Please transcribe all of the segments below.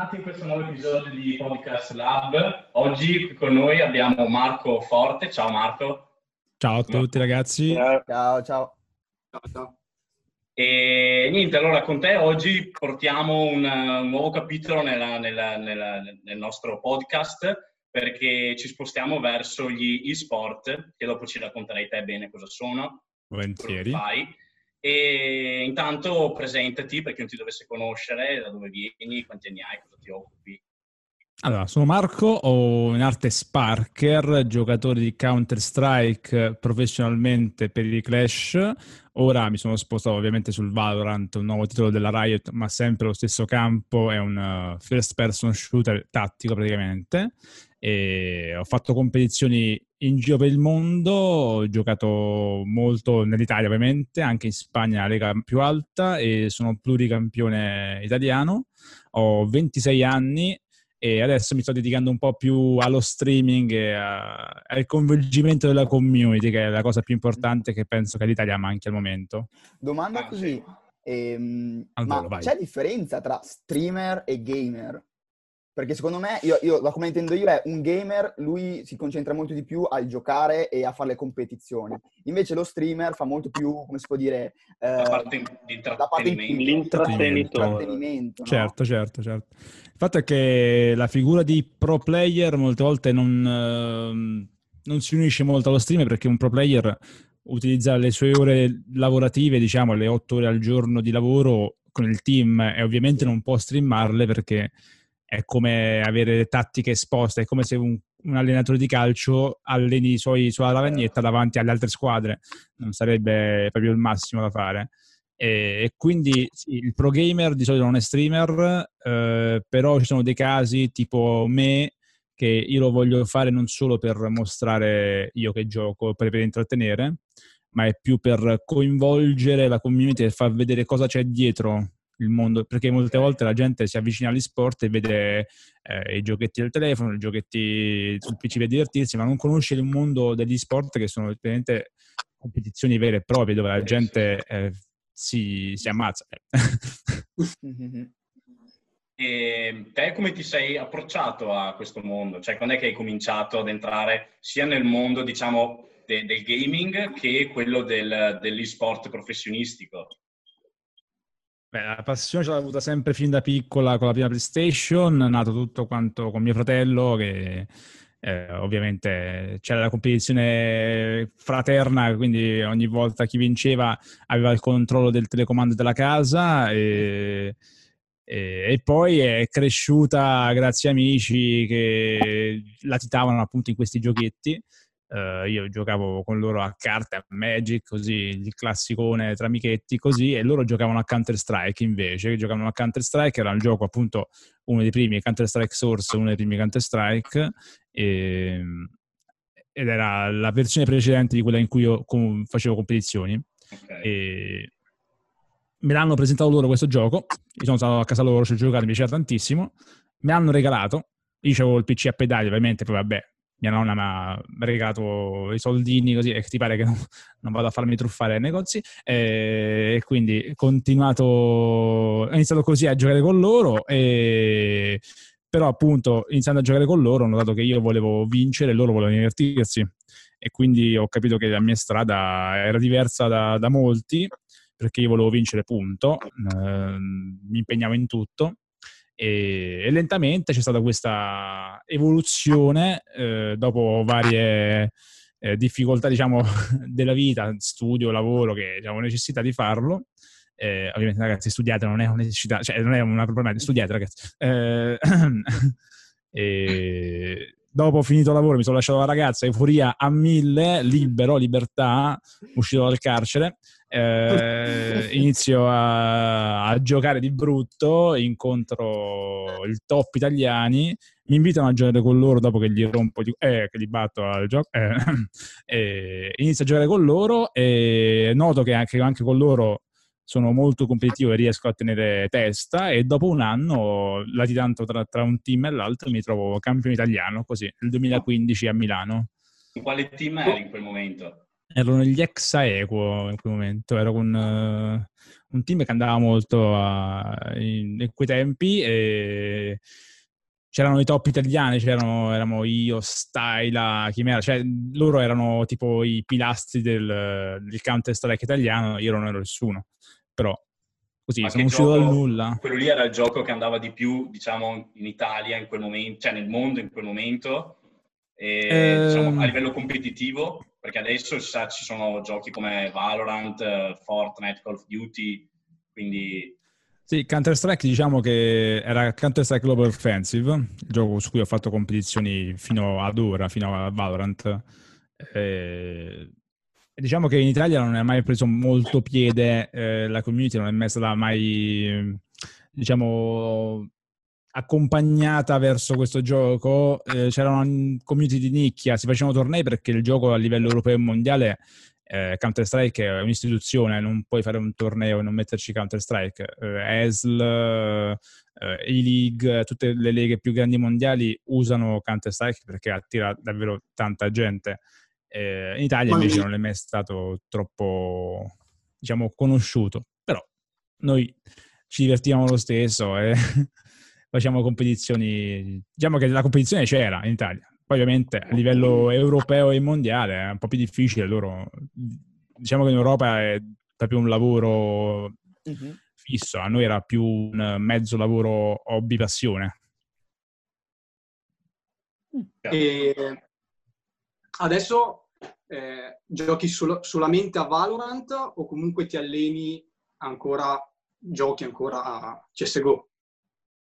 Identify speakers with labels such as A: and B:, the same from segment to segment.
A: Bentornati in questo nuovo episodio di Podcast Lab. Oggi con noi abbiamo Marco Forte. Ciao Marco.
B: Ciao a tutti ragazzi.
C: Ciao, ciao. Ciao,
A: ciao. E niente, allora con te oggi portiamo un, un nuovo capitolo nella, nella, nella, nel nostro podcast perché ci spostiamo verso gli e-sport, che dopo ci racconterai te bene cosa sono.
B: Volentieri.
A: Fai. E intanto presentati per chi non ti dovesse conoscere, da dove vieni, quanti anni hai, cosa ti occupi.
B: Allora, sono Marco, ho in arte Sparker, giocatore di Counter-Strike professionalmente per i Clash. Ora mi sono spostato ovviamente sul Valorant, un nuovo titolo della Riot, ma sempre lo stesso campo, è un uh, first person shooter tattico praticamente. E ho fatto competizioni in giro per il mondo, ho giocato molto nell'Italia ovviamente, anche in Spagna la lega più alta e sono pluricampione italiano. Ho 26 anni e adesso mi sto dedicando un po' più allo streaming e a, al coinvolgimento della community, che è la cosa più importante che penso che l'Italia manchi al momento.
C: Domanda così, ehm, allora, ma vai. c'è differenza tra streamer e gamer? Perché secondo me, io, io, come intendo io, è un gamer, lui si concentra molto di più al giocare e a fare le competizioni. Invece lo streamer fa molto più, come si può dire...
A: Eh, la parte di intrattenimento. L'intrattenimento.
B: No? Certo, certo, certo. Il fatto è che la figura di pro player molte volte non, eh, non si unisce molto allo streamer perché un pro player utilizza le sue ore lavorative, diciamo le otto ore al giorno di lavoro con il team e ovviamente non può streamarle perché è come avere tattiche esposte, è come se un, un allenatore di calcio alleni i suoi, sua lavagnetta davanti alle altre squadre, non sarebbe proprio il massimo da fare. E, e quindi sì, il pro gamer di solito non è streamer, eh, però ci sono dei casi tipo me che io lo voglio fare non solo per mostrare io che gioco, per, per intrattenere, ma è più per coinvolgere la community e far vedere cosa c'è dietro il mondo, perché molte volte la gente si avvicina agli sport e vede eh, i giochetti del telefono, i giochetti sul PC per divertirsi, ma non conosce il mondo degli sport che sono veramente competizioni vere e proprie dove la gente eh, si, si, ammazza.
A: E te come ti sei approcciato a questo mondo? Cioè, quando è che hai cominciato ad entrare sia nel mondo, diciamo, de- del gaming che quello del, dell'e-sport professionistico?
B: Beh, la passione ce l'ho avuta sempre fin da piccola con la prima PlayStation, è nato tutto quanto con mio fratello che eh, ovviamente c'era la competizione fraterna, quindi ogni volta chi vinceva aveva il controllo del telecomando della casa e, e, e poi è cresciuta grazie a amici che latitavano appunto in questi giochetti Uh, io giocavo con loro a carte, a Magic, così, il classicone tra amichetti, così, e loro giocavano a Counter-Strike invece, giocavano a Counter-Strike, era un gioco appunto uno dei primi, Counter-Strike Source, uno dei primi Counter-Strike, e, ehm, ed era la versione precedente di quella in cui io com- facevo competizioni. Okay. E me l'hanno presentato loro questo gioco, io sono stato a casa loro, ci ho giocato, mi piaceva tantissimo, me l'hanno regalato, io avevo il PC a pedali ovviamente, poi vabbè, mia nonna mi ha regalato i soldini così e ti pare che non, non vado a farmi truffare ai negozi e, quindi continuato ho iniziato così a giocare con loro e però appunto iniziando a giocare con loro ho notato che io volevo vincere e loro volevano divertirsi. E quindi ho capito che la mia strada era diversa da, da molti perché io volevo vincere punto. Eh, mi impegnavo in tutto e, e lentamente c'è stata questa evoluzione eh, dopo varie eh, difficoltà diciamo della vita, studio, lavoro che diciamo, necessità di farlo. Eh, ovviamente ragazzi studiate non è una necessità cioè non è un problema studiate ragazzi. Eh, e dopo finito il lavoro mi sono lasciato la ragazza, euforia a mille, libero, libertà, uscito dal carcere, eh, inizio a, a, giocare di brutto, incontro il top italiani, mi invitano a giocare con loro dopo che gli rompo, di, eh, che gli batto al gioco, eh, inizio a giocare con loro e noto che anche, anche con loro sono molto competitivo e riesco a tenere testa e dopo un anno, latitando tra, tra un team e l'altro, mi trovo campione italiano, così, nel 2015 a Milano.
A: In quale team eri in quel momento?
B: Ero negli ex Aequo in quel momento, ero con uh, un team che andava molto a, in, in, quei tempi e c'erano i top italiani, c'erano erano io, Styla, Chimera, cioè loro erano tipo i pilastri del, del Counter Strike italiano, io non ero nessuno, però così Ma sono uscito dal nulla.
A: Quello lì era il gioco che andava di più, diciamo, in Italia in quel momento, cioè nel mondo in quel momento, e, eh... diciamo, a livello competitivo, perché adesso sa, ci sono giochi come Valorant, Fortnite, Call of Duty, quindi
B: sì, Counter-Strike diciamo che era Counter-Strike Global Offensive, il gioco su cui ho fatto competizioni fino ad ora, fino a Valorant. E diciamo che in Italia non è mai preso molto piede, eh, la community non è mai stata mai, diciamo, accompagnata verso questo gioco. Eh, c'era una community di nicchia, si facevano tornei perché il gioco a livello europeo e mondiale eh, Counter-Strike è un'istituzione, non puoi fare un torneo e non metterci Counter-Strike. Eh, ESL, eh, E-League, tutte le leghe più grandi mondiali usano Counter-Strike perché attira davvero tanta gente. Eh, in Italia invece non è mai stato troppo, diciamo, conosciuto. Però noi ci divertiamo lo stesso e facciamo competizioni. Diciamo che la competizione c'era in Italia. Poi ovviamente a livello europeo e mondiale è un po' più difficile. Loro, diciamo che in Europa è proprio un lavoro uh-huh. fisso, a noi era più un mezzo lavoro hobby passione.
D: E adesso eh, giochi sol- solamente a Valorant o comunque ti alleni ancora, giochi ancora a CSGO?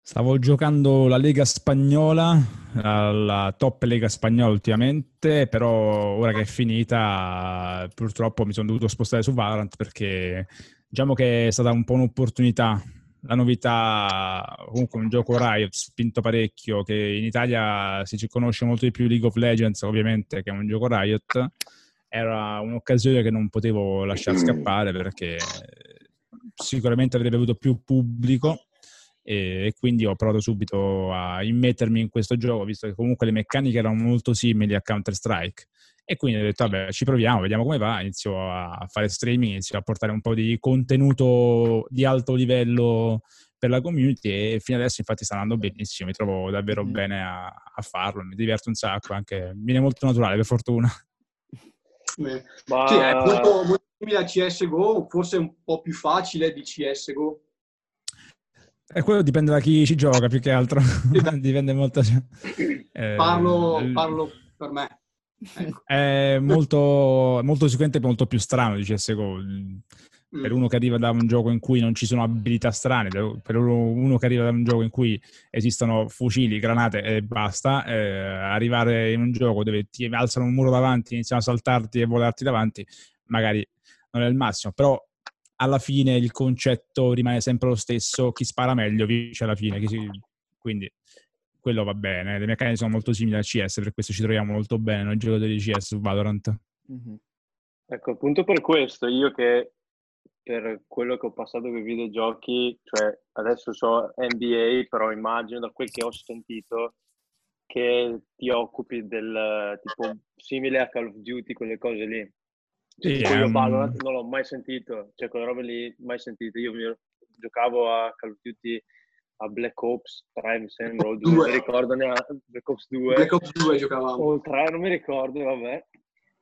B: Stavo giocando la Lega Spagnola, la top Lega Spagnola ultimamente, però ora che è finita purtroppo mi sono dovuto spostare su Valorant perché diciamo che è stata un po' un'opportunità. La novità, comunque un gioco Riot spinto parecchio, che in Italia si conosce molto di più League of Legends, ovviamente, che è un gioco Riot, era un'occasione che non potevo lasciare scappare perché sicuramente avrebbe avuto più pubblico e, quindi ho provato subito a immettermi in questo gioco, visto che comunque le meccaniche erano molto simili a Counter-Strike. E quindi ho detto, vabbè, ci proviamo, vediamo come va. Inizio a fare streaming, inizio a portare un po' di contenuto di alto livello per la community e fino adesso infatti sta andando benissimo, mi trovo davvero mm. bene a, a, farlo, mi diverto un sacco, anche viene molto naturale per fortuna.
D: Beh, Ma... Sì, è molto, molto simile a CSGO, forse un po' più facile di CSGO
B: e quello dipende da chi ci gioca più che altro. dipende molto.
D: Eh, parlo, parlo, per me.
B: Ecco. È molto, molto sicuramente molto più strano di CSGO. Per mm. uno che arriva da un gioco in cui non ci sono abilità strane, per uno che arriva da un gioco in cui esistono fucili, granate e basta, eh, arrivare in un gioco dove ti alzano un muro davanti, iniziano a saltarti e volarti davanti, magari non è il massimo. Però alla fine il concetto rimane sempre lo stesso, chi spara meglio vince alla fine, si... quindi quello va bene. Le meccaniche sono molto simili al CS, per questo ci troviamo molto bene noi giocatori di CS su Valorant.
E: Mm-hmm. Ecco, appunto per questo, io che per quello che ho passato con i videogiochi, cioè adesso so NBA, però immagino da quel che ho sentito che ti occupi del tipo simile a Call of Duty, quelle cose lì. Sì, io um... Valorant non l'ho mai sentito, cioè quelle robe lì mai sentito. Io mi giocavo a Call of Duty a Black Ops 3, mi sembra, o 2, non mi ricordo neanche, Black Ops 2.
D: Black Ops 2 giocavamo.
E: O 3, non mi ricordo, vabbè.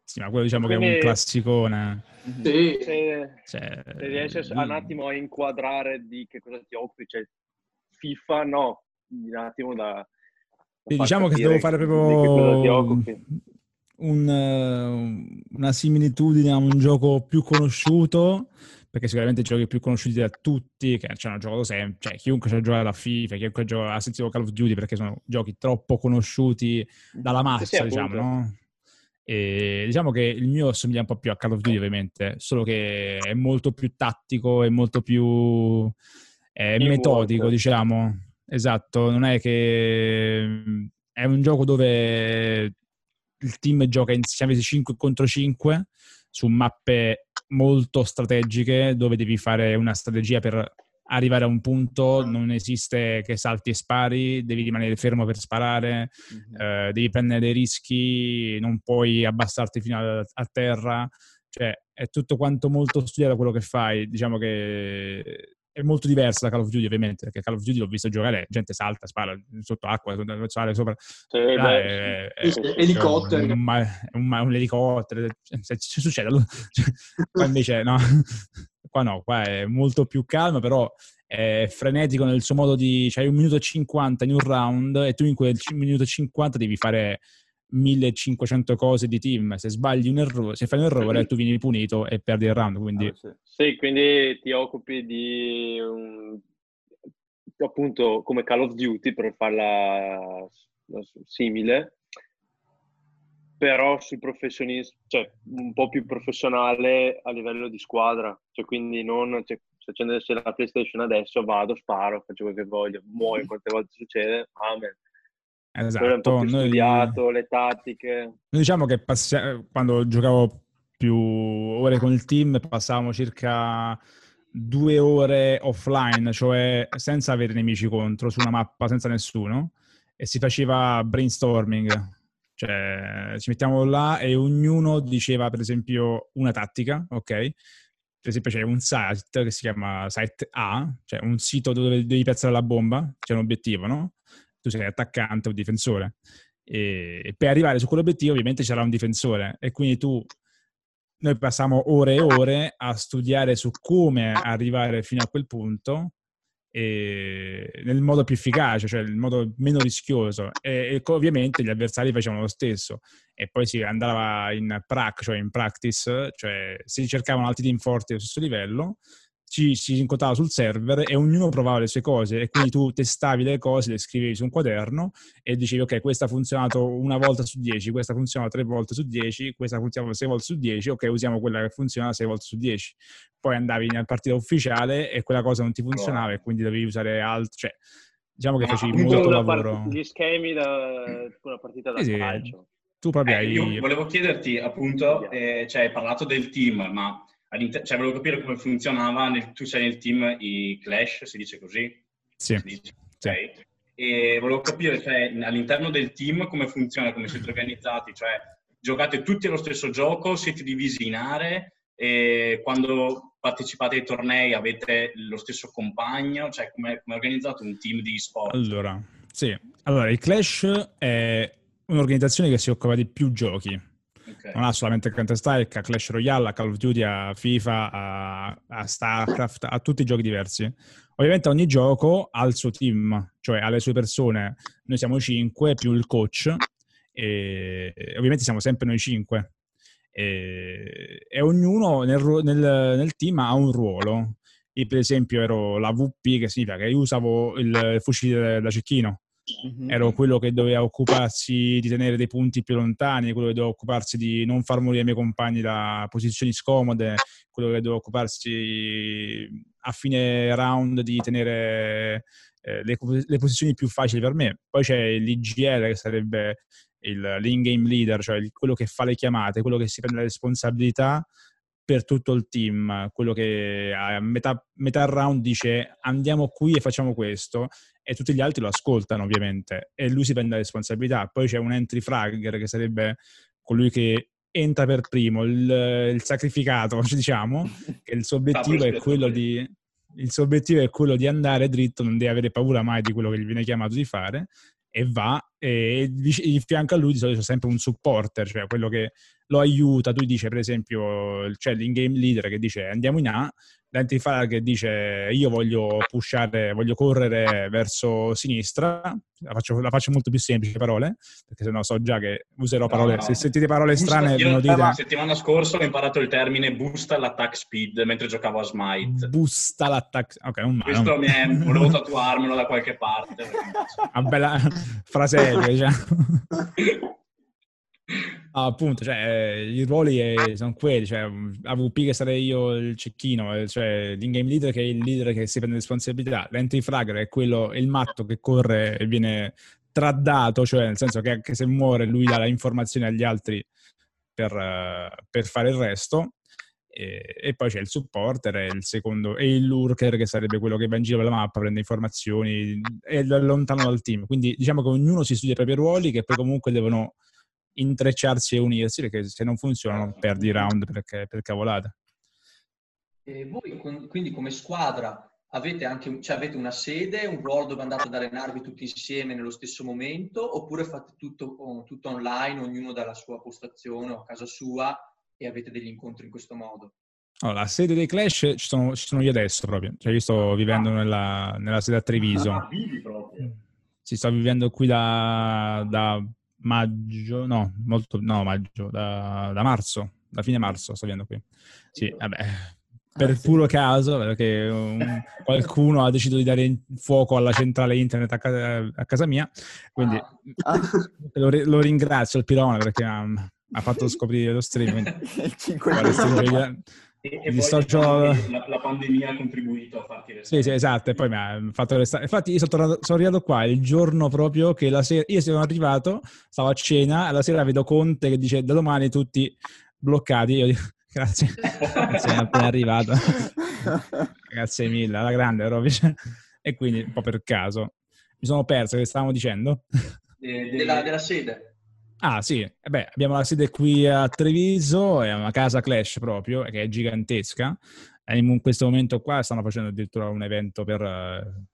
B: Sì, ma quello diciamo Quindi, che è un classicone.
E: Sì. Se, cioè, se riesci a, un attimo a inquadrare di che cosa ti occupi, cioè FIFA no, un attimo da...
B: da diciamo che devo fare proprio un, eh, una similitudine a un gioco più conosciuto, perché sicuramente giochi più conosciuti da tutti, che ci hanno giocato sempre, cioè chiunque ci ha giocato a FIFA, chiunque ha sentito Call of Duty, perché sono giochi troppo conosciuti dalla massa, sì, diciamo, no? E diciamo che il mio assomiglia un po' più a Call of Duty, ovviamente, solo che è molto più tattico, è molto più è metodico, diciamo. Esatto, non è che è un gioco dove il team gioca insieme 5 contro 5 su mappe molto strategiche dove devi fare una strategia per arrivare a un punto, non esiste che salti e spari, devi rimanere fermo per sparare, mm-hmm. eh, devi prendere dei rischi, non puoi abbassarti fino a, a terra, Cioè, è tutto quanto molto studiato quello che fai. Diciamo che è molto diversa da Call of Duty, ovviamente, perché Call of Duty l'ho visto giocare, gente salta, spara sotto acqua, sale sopra.
D: Sì, ah, è, è, è, elicotteri.
B: Un, un, un, un, elicottero, se, se succede, qua invece no, qua no, qua è molto più calmo, però è frenetico nel suo modo di... C'hai un minuto e 50 in un round e tu in quel minuto e 50 devi fare 1500 cose di team. Se sbagli un errore, se fai un errore, tu vieni punito e perdi il round. Quindi... Ah,
E: sì. sì. quindi ti occupi di un, appunto come Call of Duty per farla simile, però sul professionista, cioè un po' più professionale a livello di squadra. Cioè, quindi non. Cioè, se accendesse la PlayStation adesso, vado, sparo, faccio quel che voglio, muoio quante volte succede, amen
B: Esatto.
E: Noi, studiato, le tattiche.
B: Noi diciamo che passi- quando giocavo più ore con il team passavamo circa due ore offline, cioè senza avere nemici contro, su una mappa senza nessuno, e si faceva brainstorming. Cioè, ci mettiamo là e ognuno diceva, per esempio, una tattica, ok? Per esempio c'è un site che si chiama Site A, cioè un sito dove devi piazzare la bomba, c'è un obiettivo, no? Tu sei attaccante o difensore. E per arrivare su quell'obiettivo ovviamente c'era un difensore e quindi tu noi passiamo ore e ore a studiare su come arrivare fino a quel punto nel modo più efficace, cioè nel modo meno rischioso. E, e, ovviamente gli avversari facevano lo stesso. E poi si andava in prac, cioè in practice, cioè si cercavano altri team forti allo stesso livello, ci si incontrava sul server e ognuno provava le sue cose e quindi tu testavi le cose, le scrivevi su un quaderno e dicevi ok, questa ha funzionato una volta su dieci, questa funziona tre volte su dieci, questa funziona sei volte su dieci, ok, usiamo quella che funziona sei volte su dieci. Poi andavi nella partita ufficiale e quella cosa non ti funzionava e quindi dovevi usare altro, cioè diciamo che facevi molto lavoro.
E: Part- gli schemi da una partita da eh sì, calcio.
B: Tu proprio eh, hai...
A: Io volevo chiederti appunto, eh, cioè hai parlato del team, ma cioè volevo capire come funzionava, nel, tu sei nel team i Clash, si dice così?
B: Sì.
A: Dice, okay. E volevo capire cioè, all'interno del team come funziona, come siete organizzati, cioè giocate tutti allo stesso gioco, siete divisi in aree e quando partecipate ai tornei avete lo stesso compagno, cioè come è organizzato un team di sport?
B: Allora, sì. Allora, il Clash è un'organizzazione che si occupa di più giochi Okay. Non ha solamente Counter-Strike, ha Clash Royale, a Call of Duty, a FIFA, a, a StarCraft, a tutti i giochi diversi. Ovviamente ogni gioco ha il suo team, cioè ha le sue persone. Noi siamo cinque più il coach e, e ovviamente siamo sempre noi cinque. E, e ognuno nel, nel, nel, team ha un ruolo. Io per esempio ero la VP, che significa che io usavo il fucile da cecchino Mm-hmm. Ero quello che doveva occuparsi di tenere dei punti più lontani, quello che doveva occuparsi di non far morire i miei compagni da posizioni scomode, quello che doveva occuparsi a fine round di tenere eh, le, le, posizioni più facili per me. Poi c'è l'IGL che sarebbe il, l'in-game leader, cioè il, quello che fa le chiamate, quello che si prende la responsabilità per tutto il team, quello che a metà, metà round dice andiamo qui e facciamo questo e tutti gli altri lo ascoltano ovviamente e lui si prende la responsabilità. Poi c'è un entry fragger che sarebbe colui che entra per primo, il, il sacrificato, diciamo, che il suo obiettivo è quello di il suo obiettivo è quello di andare dritto, non deve avere paura mai di quello che gli viene chiamato di fare e va e di fianco a lui di solito c'è sempre un supporter, cioè quello che lo aiuta. Tu dici per esempio, c'è l'in-game leader che dice andiamo in A, l'antifire che dice io voglio pushare, voglio correre verso sinistra, la faccio, la faccio molto più semplice parole, perché sennò so già che userò parole, no, no. se sentite parole strane io, dite... La
A: settimana scorsa ho imparato il termine boosta l'attack speed mentre giocavo a Smite.
B: Boosta l'attack... Ok,
A: un male. Questo mi è... volevo tatuarmelo da qualche parte.
B: Una bella frase, diciamo. Ah, appunto, cioè, i ruoli è, sono quelli, cioè, AVP che sarei io il cecchino, eh, cioè l'in-game leader che è il leader che si prende responsabilità, l'entry fragger è quello, è il matto che corre e viene traddato, cioè nel senso che anche se muore lui dà informazioni agli altri per, uh, per fare il resto. E, e, poi c'è il supporter e il secondo e il lurker che sarebbe quello che va in giro per la mappa, prende informazioni e è lontano dal team. Quindi diciamo che ognuno si studia i propri ruoli che poi comunque devono intrecciarsi e unirsi, perché se non funzionano perdi i round perché, per cavolate.
F: E voi quindi come squadra avete anche cioè avete una sede, un ruolo dove andate ad allenarvi tutti insieme nello stesso momento oppure fate tutto, tutto online, ognuno dalla sua postazione o a casa sua e avete degli incontri in questo modo?
B: Allora, la sede dei Clash ci sono, ci sono io adesso proprio, cioè io sto vivendo ah. nella, nella, sede a Treviso. Ah, vivi proprio? Sì, sto vivendo qui da, da maggio, no, molto, no, maggio, da, da, marzo, da fine marzo sto vivendo qui. Sì, vabbè, per ah, puro caso, perché un, qualcuno ha deciso di dare fuoco alla centrale internet a casa, a casa mia, quindi ah. lo, lo, ringrazio il Pirone perché ha, ha fatto scoprire lo streaming. 5
A: e, e dissocio... la, la, pandemia ha contribuito a farti restare.
B: Sì, sì, esatto, e poi mi ha fatto restare. Infatti io sono, tornato, sono arrivato qua il giorno proprio che la sera... Io sono arrivato, stavo a cena, e la sera vedo Conte che dice da domani tutti bloccati. Io dico, grazie, sono appena arrivato. grazie mille, alla grande proprio. e quindi un po' per caso. Mi sono perso, che stavamo dicendo?
F: della, della sede.
B: Ah sì, eh beh, abbiamo la sede qui a Treviso, è una casa Clash proprio, che è gigantesca. E in questo momento qua stanno facendo addirittura un evento per,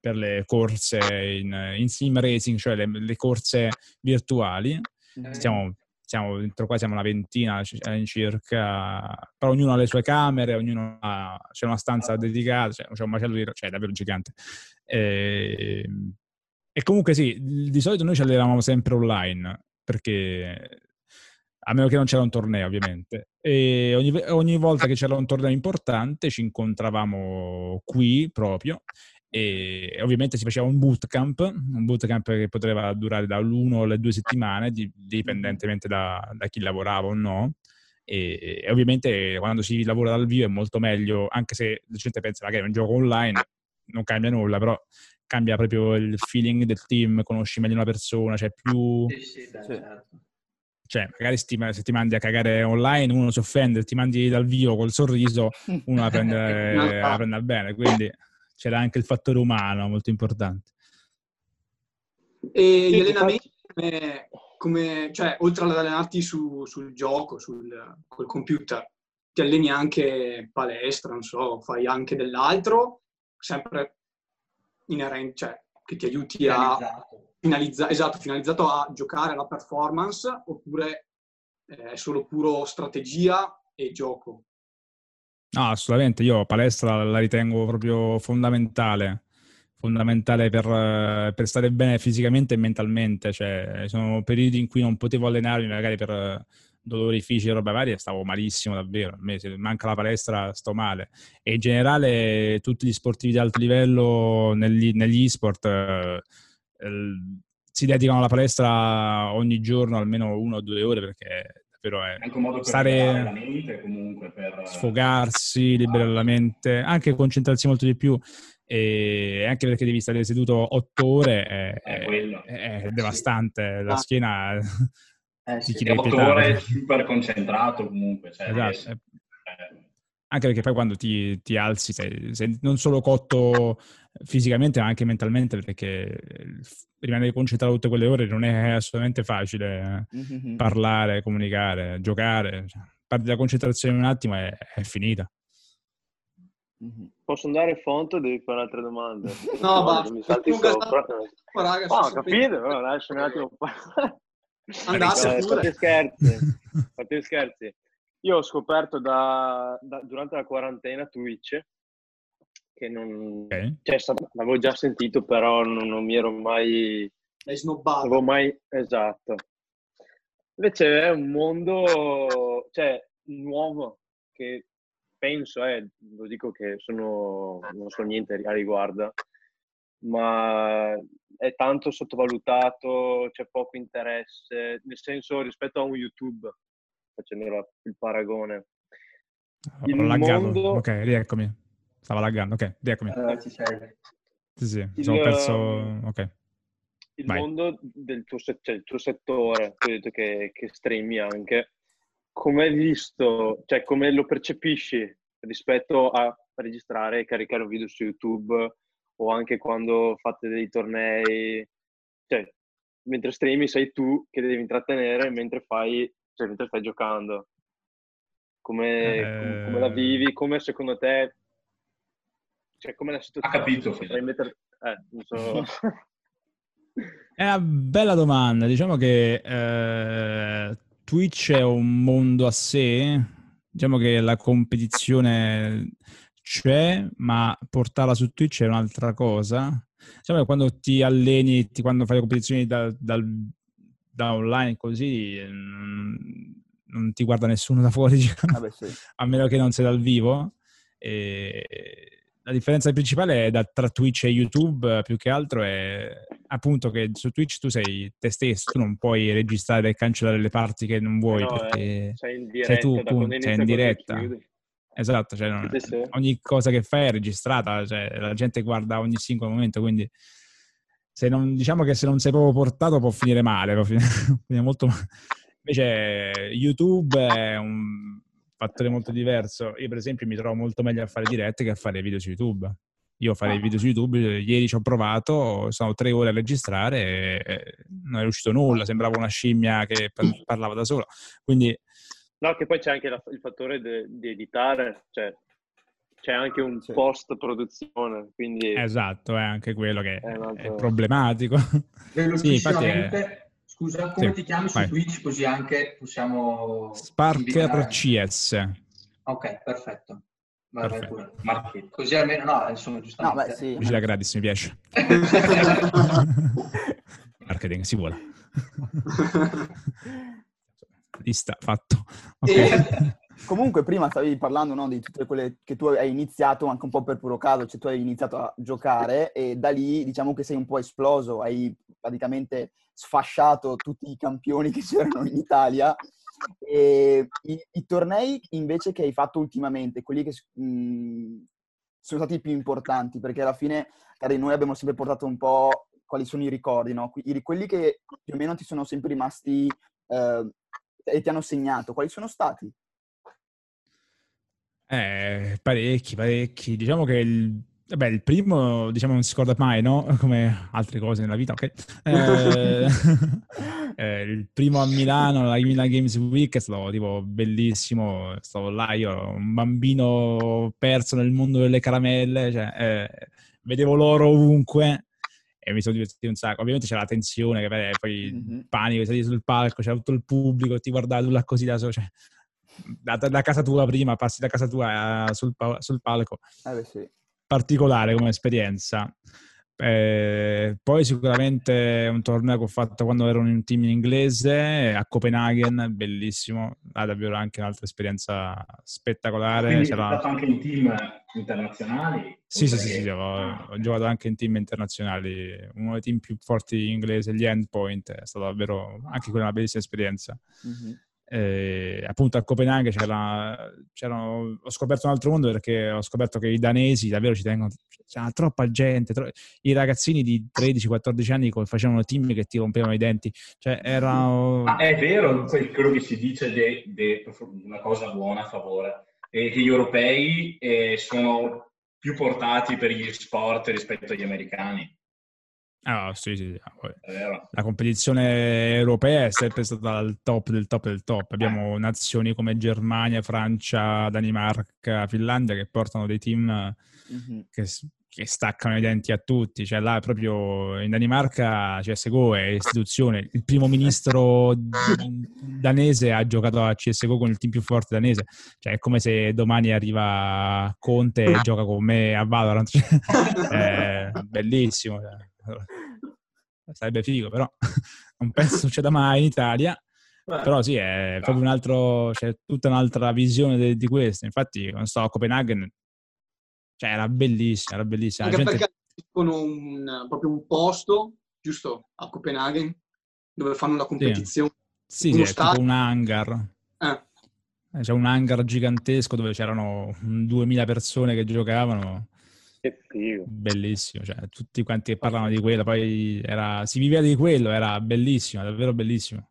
B: per le corse in, in, sim racing, cioè le, le corse virtuali. Stiamo, siamo, dentro qua siamo una ventina circa, però ognuno ha le sue camere, ognuno ha, c'è una stanza dedicata, c'è, c'è un macello di... cioè è davvero gigante. E, e comunque sì, di solito noi ci allenavamo sempre online perché a meno che non c'era un torneo ovviamente. E ogni, ogni, volta che c'era un torneo importante ci incontravamo qui proprio e ovviamente si faceva un bootcamp, un bootcamp che poteva durare da uno alle due settimane, dipendentemente da, da chi lavorava o no. E, e, ovviamente quando si lavora dal vivo è molto meglio, anche se la gente pensa magari è un gioco online, non cambia nulla, però cambia proprio il feeling del team, conosci meglio una persona, c'è più... Sì, sì, dai, certo. Cioè, magari se ti, se ti, mandi a cagare online, uno si offende, ti mandi dal vivo col sorriso, uno la prende, la prende bene, quindi c'era anche il fattore umano molto importante.
D: E gli allenamenti come, come cioè, oltre ad allenarti su, sul gioco, sul, col computer, ti alleni anche palestra, non so, fai anche dell'altro, sempre inerente, cioè che ti aiuti a finalizza- esatto, finalizzato a giocare alla performance oppure eh, è solo puro strategia e gioco?
B: No, assolutamente, io palestra la ritengo proprio fondamentale, fondamentale per, per stare bene fisicamente e mentalmente, cioè sono periodi in cui non potevo allenarmi magari per dolori fisici e roba varia, stavo malissimo davvero. A me se manca la palestra sto male. E in generale tutti gli sportivi di alto livello negli, negli e-sport eh, si dedicano alla palestra ogni giorno almeno una o due ore perché davvero è
A: anche un modo per stare la mente comunque per
B: sfogarsi, liberare la mente, anche concentrarsi molto di più e anche perché devi stare seduto otto ore è, è, è, è devastante, la schiena
A: eh, sì, ore super concentrato comunque. Cioè, esatto.
B: eh. Anche perché poi quando ti, ti alzi sei, sei, non solo cotto fisicamente ma anche mentalmente perché rimanere concentrato tutte quelle ore non è assolutamente facile mm-hmm. parlare, comunicare, giocare. Cioè, parti la concentrazione un attimo e è, finita.
E: Mm-hmm. Posso andare fonte o devi fare altre domande?
D: No, basta.
E: Mi salti sopra. Oh, raga, oh, capito? No, lasciami un attimo
D: Andasse
E: no, fate scherzi, fate scherzi. Io ho scoperto da, da, durante la quarantena Twitch, che non... Okay. Cioè, l'avevo già sentito, però non, non mi ero mai...
D: L'hai snobbato.
E: Avevo mai... Esatto. Invece è un mondo, cioè, nuovo, che penso, eh, lo dico che sono, non so niente a riguardo, ma è tanto sottovalutato, c'è poco interesse, nel senso rispetto a un YouTube, facendo il paragone.
B: Il mondo... Ok, rieccomi. Stava laggando, ok, rieccomi.
F: Uh, ci sei.
B: Sì, sì, mi sono perso... Ok.
E: Il Vai. mondo del tuo, cioè, il tuo settore, tu hai detto che, che streami anche, come hai visto, cioè come lo percepisci rispetto a registrare e caricare un video su YouTube o anche quando fate dei tornei, cioè mentre streami sei tu che devi intrattenere mentre fai, cioè mentre stai giocando. Come, eh... come la vivi? Come secondo te cioè, come la situazione?
A: Ha capito,
E: mettere... Eh, non so.
B: È una bella domanda. Diciamo che eh, Twitch è un mondo a sé. Diciamo che la competizione c'è, ma portarla su Twitch è un'altra cosa. Diciamo che quando ti alleni, ti, quando fai competizioni da, da, da online così, non, non, ti guarda nessuno da fuori, diciamo, beh, sì. a meno che non sei dal vivo. E la differenza principale è da, tra Twitch e YouTube, più che altro è appunto che su Twitch tu sei te stesso, tu non puoi registrare e cancellare le parti che non vuoi no, perché eh, sei, sei tu, appunto, sei in diretta. Esatto, cioè non, ogni cosa che fai è registrata, cioè, la gente guarda ogni singolo momento, quindi se non, diciamo che se non sei proprio portato può finire male, può finire, molto male. Invece YouTube è un fattore molto diverso. Io, per esempio, mi trovo molto meglio a fare dirette che a fare video su YouTube. Io farei ah. video su YouTube, ieri ci ho provato, sono tre ore a registrare e non è uscito nulla, sembrava una scimmia che parlava da sola. Quindi...
E: No, che poi c'è anche la, il fattore di editare, cioè c'è anche un sì. post-produzione, quindi...
B: Esatto, è anche quello che è, è problematico.
F: Sì, infatti è Scusa, come sì, ti chiami vai. su Twitch così anche possiamo...
B: Sparker CS.
F: Ok, perfetto. Perfetto. vai Così almeno, no, insomma, giustamente...
C: No, beh, sì.
B: Vigila gratis, mi piace. Marketing, si vuole. Lista, fatto. Okay.
C: Comunque, prima stavi parlando no, di tutte quelle che tu hai iniziato anche un po' per puro caso, cioè tu hai iniziato a giocare e da lì diciamo che sei un po' esploso, hai praticamente sfasciato tutti i campioni che c'erano in Italia. E i, i tornei invece che hai fatto ultimamente, quelli che mh, mm, sono stati i più importanti, perché alla fine cari, noi abbiamo sempre portato un po' quali sono i ricordi, no? quelli che più o meno ti sono sempre rimasti eh, e ti hanno segnato, quali sono stati?
B: Eh, parecchi, parecchi. Diciamo che il, beh, il primo, diciamo, non si scorda mai, no? Come altre cose nella vita, ok? Eh, eh, il primo a Milano, la Milan Games Week, è stato tipo bellissimo. Stavo là, io un bambino perso nel mondo delle caramelle, cioè, eh, vedevo loro ovunque e mi sono divertito un sacco. Ovviamente c'era la tensione, che beh, poi mm-hmm. panico, sei sul palco, c'era tutto il pubblico, ti guardava là così da solo, cioè da, da, casa tua prima, passi da casa tua eh, sul, sul palco.
C: Eh beh, sì.
B: Particolare come esperienza. Eh, poi sicuramente un torneo che ho fatto quando ero in un team in inglese a Copenaghen, bellissimo, ha davvero anche un'altra esperienza spettacolare.
A: Quindi C'era... hai giocato anche in team internazionali?
B: Sì, sì, sì, sì ho, ho, giocato anche in team internazionali, uno dei team più forti inglese, gli Endpoint, è stata davvero anche quella una bellissima esperienza. Mm-hmm. Eh, appunto a Copenaghen c'era, c'erano, ho scoperto un altro mondo perché ho scoperto che i danesi davvero ci tengono, c'era troppa gente, tro- i ragazzini di 13-14 anni facevano team che ti rompevano i denti, cioè erano...
A: Ah, è vero quello che si dice di una cosa buona a favore, è che gli europei eh, sono più portati per gli sport rispetto agli americani.
B: Ah, sì, sì, La competizione europea è sempre stata al top del top del top. Abbiamo eh. nazioni come Germania, Francia, Danimarca, Finlandia che portano dei team mm-hmm. che, che, staccano i denti a tutti. Cioè là proprio in Danimarca CSGO è istituzione. Il primo ministro danese ha giocato a CSGO con il team più forte danese. Cioè è come se domani arriva Conte e gioca con me a Valorant. è bellissimo. Cioè sarebbe figo, però non penso succeda mai in Italia. Beh, però sì, è proprio un altro, c'è tutta un'altra visione de, di questo. Infatti, quando stavo a Copenaghen, cioè era bellissima, era bellissima.
D: Anche gente... perché con un, proprio un posto, giusto, a Copenaghen, dove fanno la competizione.
B: Sì, sì, sì è tipo un hangar. Eh. C'è un hangar gigantesco dove c'erano 2000 persone che giocavano. Bellissimo, cioè, tutti quanti che parlavano di quello, poi era, si viveva di quello, era bellissimo, davvero bellissimo.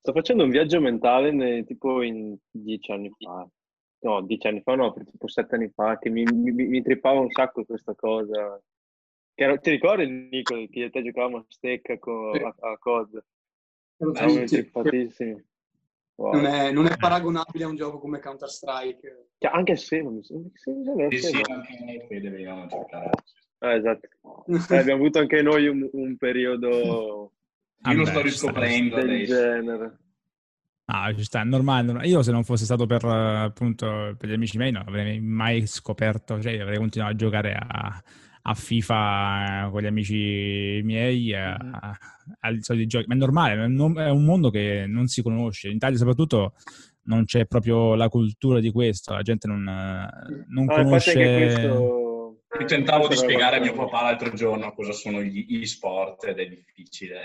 E: Sto facendo un viaggio mentale ne, tipo in dieci anni fa, no, dieci anni fa no, tipo sette anni fa, che mi, mi, mi trippava un sacco questa cosa. Che, ti ricordi Nico che io e te giocavamo a stecca con,
D: sì.
E: a, a COD?
D: Eravamo
E: simpaticissimi.
D: Wow. Non, è, non, è, paragonabile a un gioco come Counter Strike.
E: Cioè, anche se non mi sembra.
A: Sì, sì, anche noi venivamo a giocare.
E: Ah, esatto. eh, abbiamo avuto anche noi un, un periodo.
A: Io lo sto riscoprendo
E: del
A: adesso.
E: genere.
B: Ah, ci sta, è normale. Io se non fosse stato per appunto per gli amici miei non avrei mai scoperto, cioè avrei continuato a giocare a, a FIFA con gli amici miei, a, ai soliti giochi. Ma è normale, è un mondo che non si conosce. In Italia soprattutto non c'è proprio la cultura di questo, la gente non, non
E: no,
B: conosce...
A: Io tentavo di spiegare a mio papà l'altro giorno cosa sono gli e-sport ed è difficile.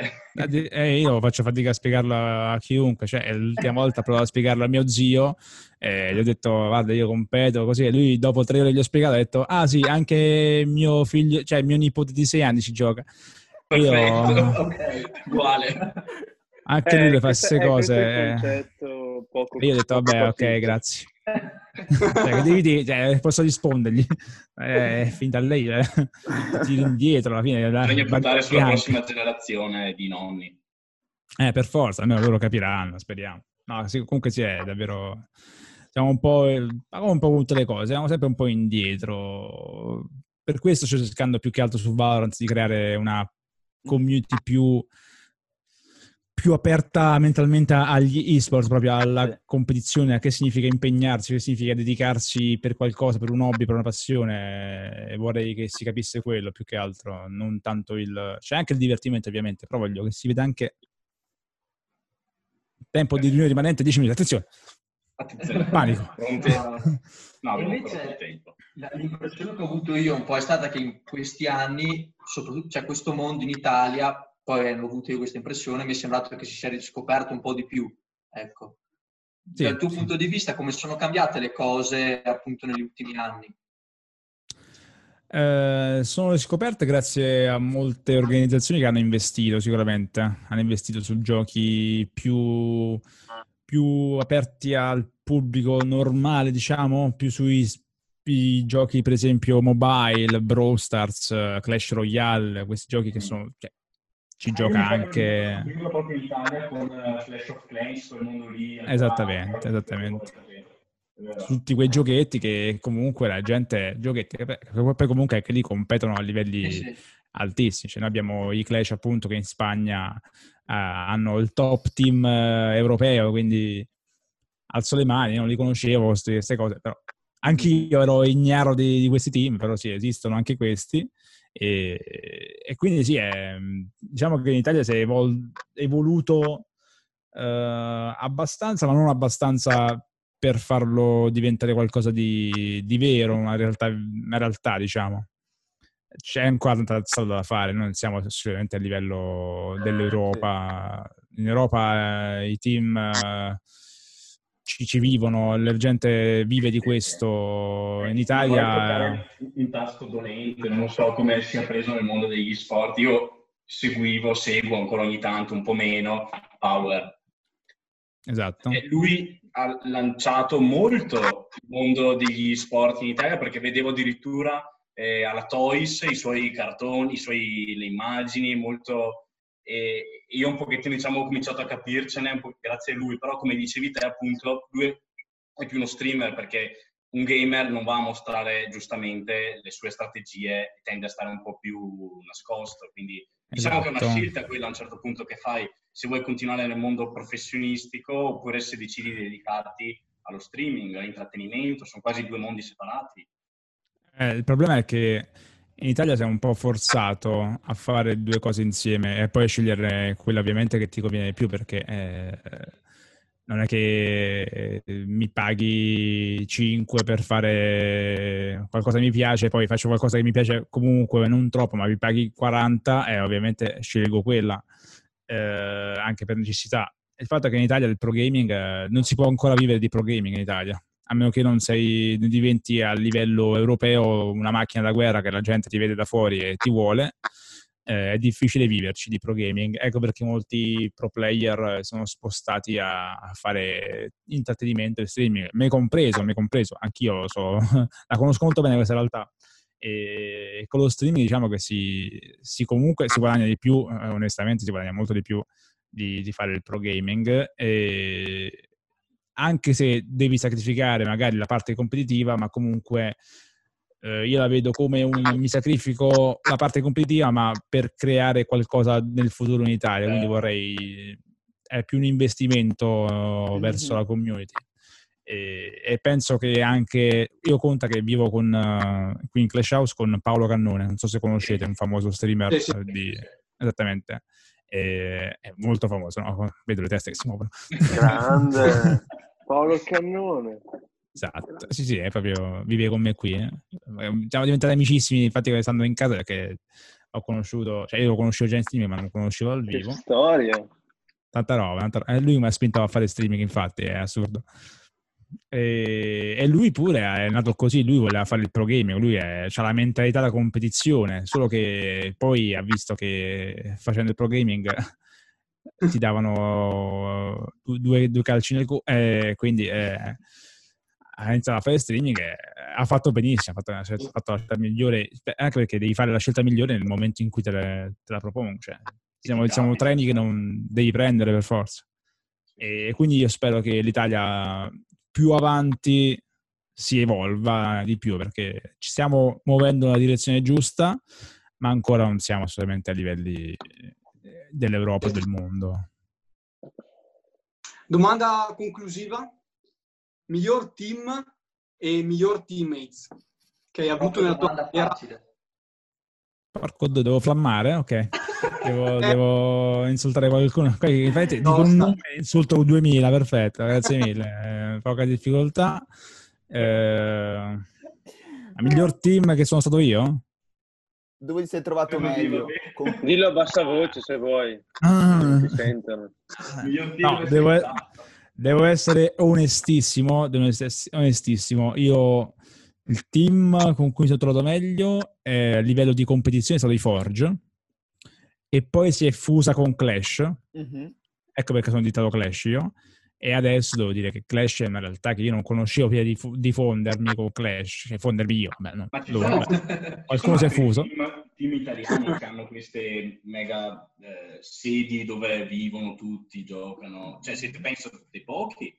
B: Eh, io faccio fatica a spiegarlo a chiunque, cioè l'ultima volta provavo a spiegarlo a mio zio e gli ho detto guarda io competo così e lui dopo tre ore gli ho spiegato ha detto ah sì anche mio figlio, cioè mio nipote di sei anni ci gioca.
A: Perfetto,
B: io...
A: ok, uguale.
B: Anche
E: Eh,
B: lui le fa
E: questo-
B: queste
E: eh,
B: cose. eh. E io ho detto, vabbè, ok, grazie. Cioè, devi dire, cioè, posso rispondergli. Eh, fin da lei, eh. tiri indietro alla fine.
A: Bisogna puntare sulla
B: bianca.
A: prossima generazione di nonni.
B: Eh, per forza, almeno loro capiranno, speriamo. No, sì, comunque sì, è davvero... Siamo un po', ma come un po' tutte le cose, siamo sempre un po' indietro. Per questo sto cercando più che altro su Valorant di creare una community più, più aperta mentalmente agli esports, proprio alla
C: Sì.
B: competizione, a che significa impegnarsi, che significa dedicarsi per qualcosa, per un hobby, per una passione. E vorrei che si capisse quello più che altro, non tanto il... C'è anche il divertimento ovviamente, però voglio che si veda anche tempo di riunione rimanente 10 minuti. Attenzione,
A: Attenzione.
B: panico.
A: No,
F: Invece- L'impressione che ho avuto io un po' è stata che in questi anni, soprattutto, cioè questo mondo in Italia, poi ho avuto io questa impressione, mi è sembrato che si sia riscoperto un po' di più. Ecco.
B: Sì,
F: Dal tuo
B: sì.
F: punto di vista, come sono cambiate le cose appunto negli ultimi anni?
B: Eh, sono scoperte grazie a molte organizzazioni che hanno investito sicuramente, hanno investito su giochi più, più aperti al pubblico normale, diciamo, più sui i giochi per esempio mobile, Brawl Stars, Clash Royale, questi giochi che sono... cioè, ci gioca anche...
A: Quello proprio in Italia con eh, Clash of Clans, quel mondo lì.
B: Esattamente, esattamente. su tutti quei giochetti che comunque la gente giochetti che poi poi comunque anche lì competono a livelli
F: Eh sì.
B: altissimi cioè, noi abbiamo i Clash appunto che in Spagna eh, hanno il top team eh, europeo quindi alzo le mani non li conoscevo queste cose però anch'io ero ignaro di, di questi team però sì esistono anche questi e, e quindi sì è, diciamo che in Italia si è evol- evoluto eh, abbastanza ma non abbastanza per farlo diventare qualcosa di, di vero, una realtà, una realtà, diciamo. C'è ancora tanta strada da fare, noi non siamo assolutamente a livello dell'Europa. In Europa eh, i team eh, ci, ci vivono, la gente vive di questo. In Italia...
A: Un tasto dolente, non so come sia preso nel mondo degli sport. Io seguivo, seguo ancora ogni tanto, un po' meno, Power.
B: Esatto.
A: E lui ha lanciato molto il mondo degli sport in Italia perché vedevo addirittura eh, alla Toys i suoi cartoni, i suoi, le immagini, molto... E io un pochettino diciamo, ho cominciato a capircene grazie a lui, però come dicevi te appunto lui è più uno streamer perché un gamer non va a mostrare giustamente le sue strategie, tende a stare un po' più nascosto, quindi diciamo che è una
B: Esatto.
A: scelta quella a un certo punto che fai se vuoi continuare nel mondo professionistico oppure se decidi di dedicarti allo streaming, all'intrattenimento, sono quasi due mondi separati.
B: Eh, il problema è che in Italia sei un po' forzato a fare due cose insieme e poi a scegliere quella ovviamente che ti conviene di più perché eh, non è che eh, mi paghi 5 per fare qualcosa che mi piace, poi faccio qualcosa che mi piace comunque, non troppo, ma mi paghi 40 e ovviamente scelgo quella eh, anche per necessità. Il fatto è che in Italia il pro gaming eh, non si può ancora vivere di pro gaming in Italia a meno che non sei, diventi a livello europeo una macchina da guerra che la gente ti vede da fuori e ti vuole, eh, è difficile viverci di pro gaming. Ecco perché molti pro player sono spostati a, a fare intrattenimento e streaming, me compreso, me compreso, anch'io so, la conosco molto bene questa realtà. E con lo streaming diciamo che si, si comunque si guadagna di più, eh, onestamente si guadagna molto di più di, di fare il pro gaming, e anche se devi sacrificare magari la parte competitiva, ma comunque eh, io la vedo come un mi sacrifico la parte competitiva, ma per creare qualcosa nel futuro in Italia, quindi vorrei è più un investimento mm-hmm. verso la community. E, e, penso che anche io conta che vivo con, uh, qui in Clash House con Paolo Cannone, non so se conoscete, un famoso streamer sì, sì, di... Esattamente. E, è molto famoso, no? vedo le teste che si muovono.
E: Grande! Paolo Cannone!
B: Esatto, sì, sì, è proprio vive con me qui. Eh. Siamo diventati amicissimi, infatti, stando in casa perché ho conosciuto, cioè io lo conoscevo già in streaming, ma non lo conoscevo dal vivo.
E: Che storia!
B: Tanta roba, tanta roba. lui mi ha spinto a fare streaming, infatti, è assurdo. E, e, lui pure è nato così, lui voleva fare il pro gaming, lui ha la mentalità da competizione, solo che poi ha visto che facendo il pro gaming ti davano due, due calci nel culo, eh, quindi eh, ha iniziato a fare streaming e ha fatto benissimo, ha fatto, la scelta, ha fatto la scelta migliore, anche perché devi fare la scelta migliore nel momento in cui te, le, te la propongo, cioè, siamo, siamo treni che non devi prendere per forza. E quindi io spero che l'Italia più avanti si evolva di più perché ci stiamo muovendo nella direzione giusta, ma ancora non siamo assolutamente a livelli dell'Europa e del mondo.
D: Domanda conclusiva miglior team e miglior teammates che hai avuto nella tua carriera?
B: Porco devo flammare, ok. Devo, devo insultare qualcuno. Poi, infatti, dico un nome insulto 2000, perfetto, grazie mille. Eh, poca difficoltà. Eh, miglior team che sono stato io?
C: Dove ti sei trovato meglio?
E: Con... Dillo a bassa voce se vuoi. Ah. Si sentono.
B: No, devo, Devo essere onestissimo, devo essere onestissimo. Io il team con cui mi sono trovato meglio eh, a livello di competizione è stato i Forge e poi si è fusa con Clash. Mm-hmm. Ecco perché sono diventato Clash io. E adesso devo dire che Clash è una realtà che io non conoscevo prima di, fu- di fondermi con Clash, cioè fondermi io. Beh, no, dove, beh. Qualcuno si è fuso.
A: Team, team italiani che hanno queste mega eh, sedi dove vivono tutti, giocano. Cioè, siete penso dei pochi?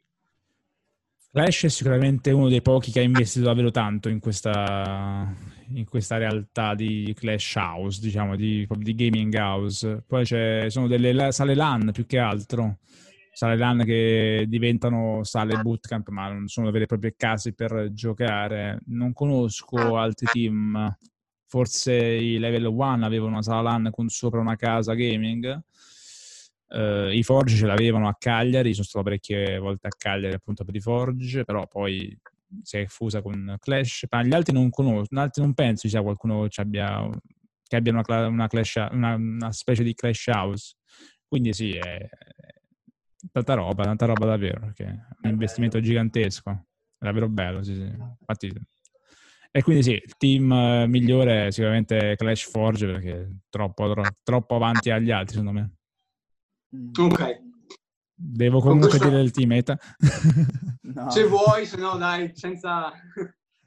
B: Clash è sicuramente uno dei pochi che ha investito davvero tanto in questa, in questa realtà di Clash House, diciamo, di, di gaming house. Poi ci sono delle sale LAN più che altro sale LAN che diventano sale bootcamp, ma non sono vere e proprie case per giocare. Non conosco altri team, forse i Level 1 avevano una sala LAN con sopra una casa gaming. Uh, I Forge ce l'avevano a Cagliari, sono stato parecchie volte a Cagliari appunto per i Forge, però poi si è fusa con Clash. Ma gli altri non conosco, gli altri non penso ci sia qualcuno che abbia, che abbia una, una, clash, una, una, specie di Clash House. Quindi sì, è, tanta roba, tanta roba davvero, perché è un investimento gigantesco, è davvero bello, sì, sì. Infatti, e quindi sì, il team eh, migliore è sicuramente Clash Forge perché è troppo, troppo, troppo avanti agli altri, secondo me.
D: Mm. Ok.
B: Devo comunque dire il teammate?
D: no. Se vuoi, se no dai, senza...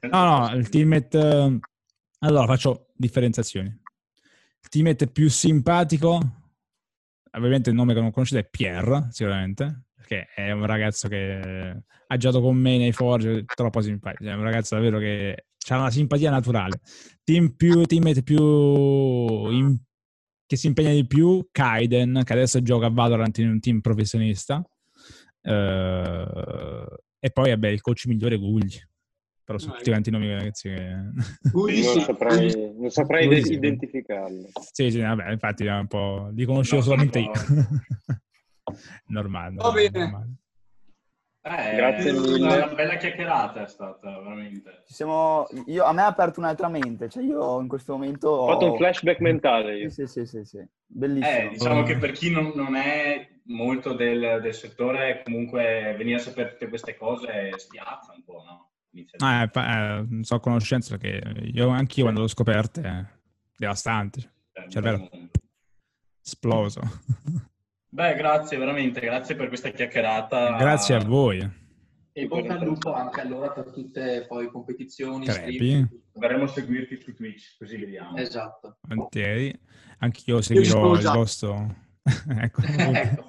B: No, no, il teammate... Eh, allora, faccio differenziazioni. Il teammate più simpatico ovviamente il nome che non conoscete è Pierre, sicuramente, perché è un ragazzo che ha giocato con me nei Forge, troppo simpatico, è un ragazzo davvero che ha una simpatia naturale. Team più, teammate più in, che si impegna di più, Kaiden, che adesso gioca a Valorant in un team professionista. Uh, e poi, vabbè, il coach migliore è Gugli però sono tutti quanti nomi ragazzi che...
E: non saprei, non saprei identificarlo.
B: Sì, sì, vabbè, infatti un po'... li conoscevo no, solamente io. normale.
D: Va bene. Normale.
A: Eh, Grazie mille. Una bella chiacchierata è stata, veramente.
C: Siamo... Io, a me ha aperto un'altra mente, cioè io in questo momento...
E: Ho fatto un flashback mentale io.
C: Sì, sì, sì, sì, bellissimo.
A: Eh, diciamo che per chi non, non è molto del, del, settore, comunque venire a sapere tutte queste cose spiazza un po', no?
B: Ah, eh, eh, non so conoscenza perché io anch'io quando l'ho scoperte è devastante. Cioè, cervello esploso.
A: Beh, grazie veramente, grazie per questa chiacchierata.
B: Grazie a voi.
F: E bocca al lupo anche allora per tutte poi competizioni,
B: Crepi.
A: Verremo a seguirti su Twitch, così vediamo.
F: Esatto.
B: Volentieri. Anch'io seguirò il vostro... ecco, ecco.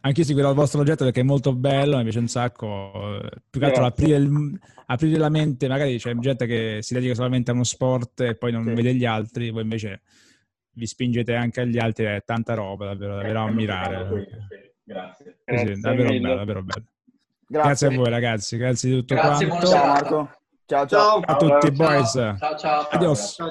B: Anch'io seguirò il vostro progetto perché è molto bello, mi piace un sacco. Più che altro aprire, il, aprire, la mente, magari c'è gente che si dedica solamente a uno sport e poi non sì. vede gli altri, voi invece vi spingete anche agli altri, è tanta roba, davvero, davvero a ammirare.
A: Grazie.
B: Sì, davvero bello, davvero bello. Grazie. grazie. a voi ragazzi, grazie di tutto
F: grazie,
B: quanto.
C: Ciao Marco. Ciao ciao.
B: A tutti, boys.
F: Ciao ciao.
B: Adios. Ciao.